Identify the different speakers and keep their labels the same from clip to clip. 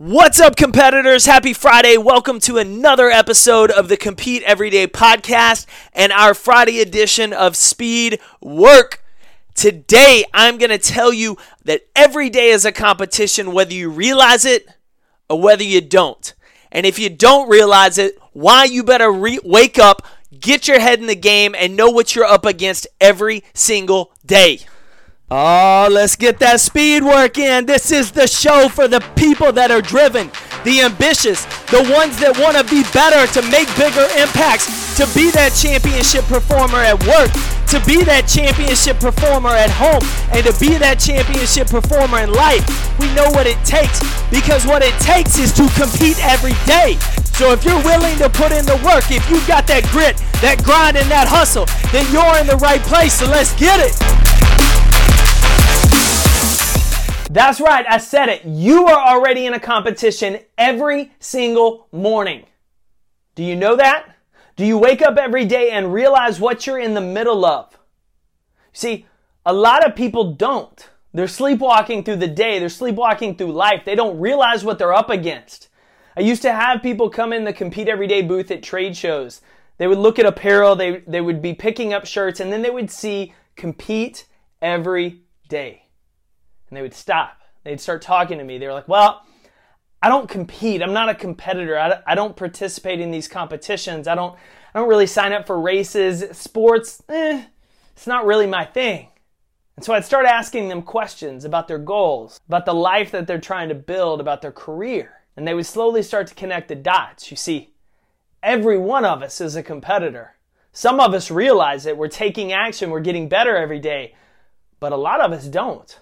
Speaker 1: What's up, competitors? Happy Friday. Welcome to another episode of the Compete Everyday podcast and our Friday edition of Speed Work. Today, I'm going to tell you that every day is a competition, whether you realize it or whether you don't. And if you don't realize it, why you better re- wake up, get your head in the game, and know what you're up against every single day. Oh, let's get that speed work in. This is the show for the people that are driven, the ambitious, the ones that want to be better, to make bigger impacts, to be that championship performer at work, to be that championship performer at home, and to be that championship performer in life. We know what it takes because what it takes is to compete every day. So if you're willing to put in the work, if you've got that grit, that grind, and that hustle, then you're in the right place. So let's get it. That's right, I said it. You are already in a competition every single morning. Do you know that? Do you wake up every day and realize what you're in the middle of? See, a lot of people don't. They're sleepwalking through the day, they're sleepwalking through life. They don't realize what they're up against. I used to have people come in the Compete Everyday booth at trade shows. They would look at apparel, they, they would be picking up shirts, and then they would see compete every day and they would stop. They'd start talking to me. They were like, well, I don't compete. I'm not a competitor. I, don't participate in these competitions. I don't, I don't really sign up for races. Sports, eh, it's not really my thing. And so I'd start asking them questions about their goals, about the life that they're trying to build, about their career. And they would slowly start to connect the dots. You see, every one of us is a competitor. Some of us realize it. We're taking action. We're getting better every day. But a lot of us don't.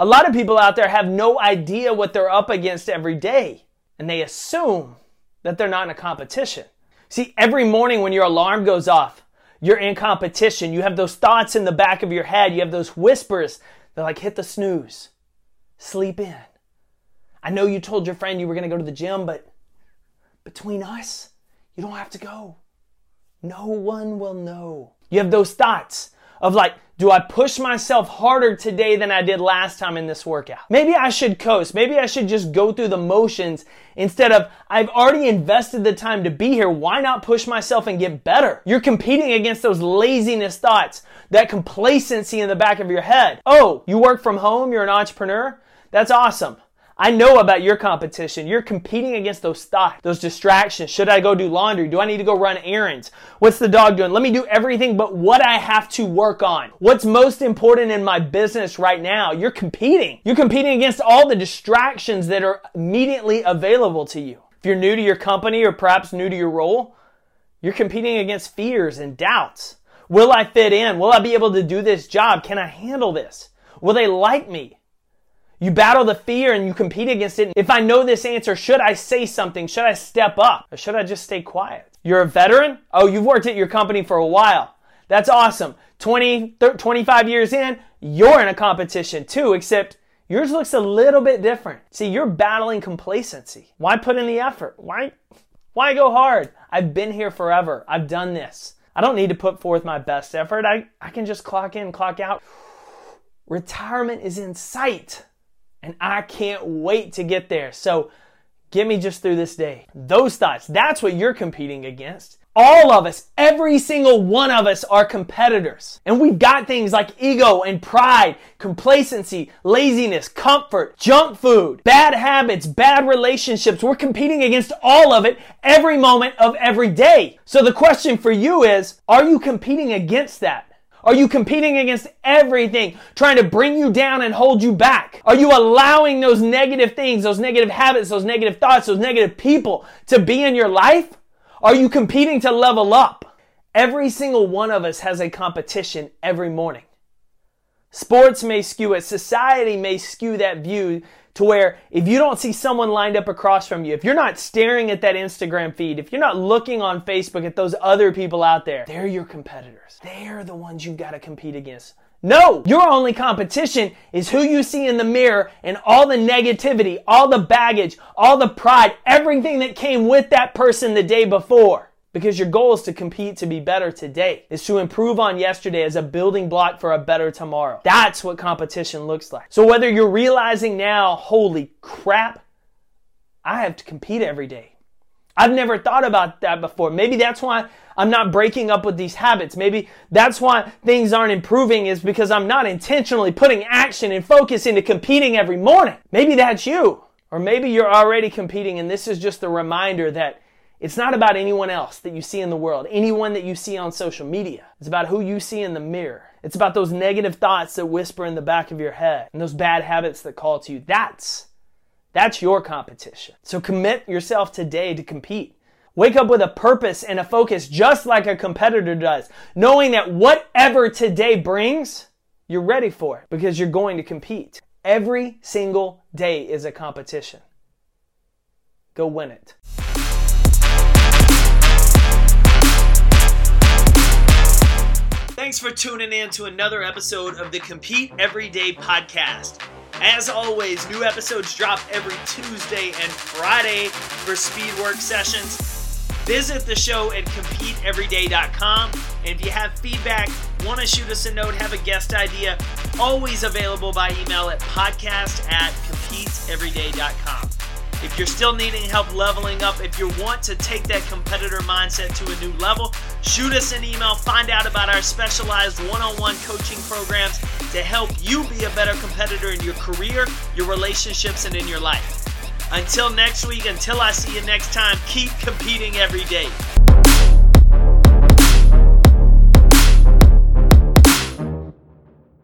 Speaker 1: A lot of people out there have no idea what they're up against every day, and they assume that they're not in a competition. See, every morning when your alarm goes off, you're in competition. You have those thoughts in the back of your head. You have those whispers. They're like, hit the snooze, sleep in. I know you told your friend you were to go to the gym, but between us, you don't have to go. No one will know. You have those thoughts of like, do I push myself harder today than I did last time in this workout? Maybe I should coast. Maybe I should just go through the motions instead of I've already invested the time to be here. Why not push myself and get better? You're competing against those laziness thoughts, that complacency in the back of your head. Oh, you work from home, you're an entrepreneur? That's awesome. I know about your competition. You're competing against those thoughts, those distractions. Should I go do laundry? Do I need to go run errands? What's the dog doing? Let me do everything but what I have to work on. What's most important in my business right now? You're competing. You're competing against all the distractions that are immediately available to you. If you're new to your company or perhaps new to your role, you're competing against fears and doubts. Will I fit in? Will I be able to do this job? Can I handle this? Will they like me? You battle the fear and you compete against it. If I know this answer, should I say something? Should I step up? Or should I just stay quiet? You're a veteran? Oh, you've worked at your company for a while. That's awesome. 20, 30, 25 years in, you're in a competition too, except yours looks a little bit different. See, you're battling complacency. Why put in the effort? Why, why go hard? I've been here forever. I've done this. I don't need to put forth my best effort. I, I can just clock in, clock out. Retirement is in sight and I can't wait to get there. So get me just through this day. Those thoughts, that's what you're competing against. All of us, every single one of us are competitors. And we've got things like ego and pride, complacency, laziness, comfort, junk food, bad habits, bad relationships. We're competing against all of it every moment of every day. So the question for you is, are you competing against that? Are you competing against everything trying to bring you down and hold you back? Are you allowing those negative things, those negative habits, those negative thoughts, those negative people to be in your life? Are you competing to level up? Every single one of us has a competition every morning. Sports may skew it. Society may skew that view to where if you don't see someone lined up across from you, if you're not staring at that Instagram feed, if you're not looking on Facebook at those other people out there, they're your competitors. They're the ones you've got to compete against. No, your only competition is who you see in the mirror and all the negativity, all the baggage, all the pride, everything that came with that person the day before. Because your goal is to compete to be better today, is to improve on yesterday as a building block for a better tomorrow. That's what competition looks like. So whether you're realizing now, holy crap, I have to compete every day. I've never thought about that before. Maybe that's why I'm not breaking up with these habits. Maybe that's why things aren't improving is because I'm not intentionally putting action and focus into competing every morning. Maybe that's you. Or maybe you're already competing and this is just a reminder that it's not about anyone else that you see in the world, anyone that you see on social media. It's about who you see in the mirror. It's about those negative thoughts that whisper in the back of your head and those bad habits that call to you. That's that's your competition. So commit yourself today to compete. Wake up with a purpose and a focus just like a competitor does, knowing that whatever today brings, you're ready for it because you're going to compete. Every single day is a competition. Go win it. Thanks for tuning in to another episode of the Compete Everyday podcast. As always, new episodes drop every Tuesday and Friday for speed work sessions. Visit the show at competeeveryday.com. And if you have feedback, want to shoot us a note, have a guest idea, always available by email at podcast at competeeveryday.com. If you're still needing help leveling up, if you want to take that competitor mindset to a new level, shoot us an email, find out about our specialized one on one coaching programs to help you be a better competitor in your career, your relationships, and in your life. Until next week, until I see you next time, keep competing every day.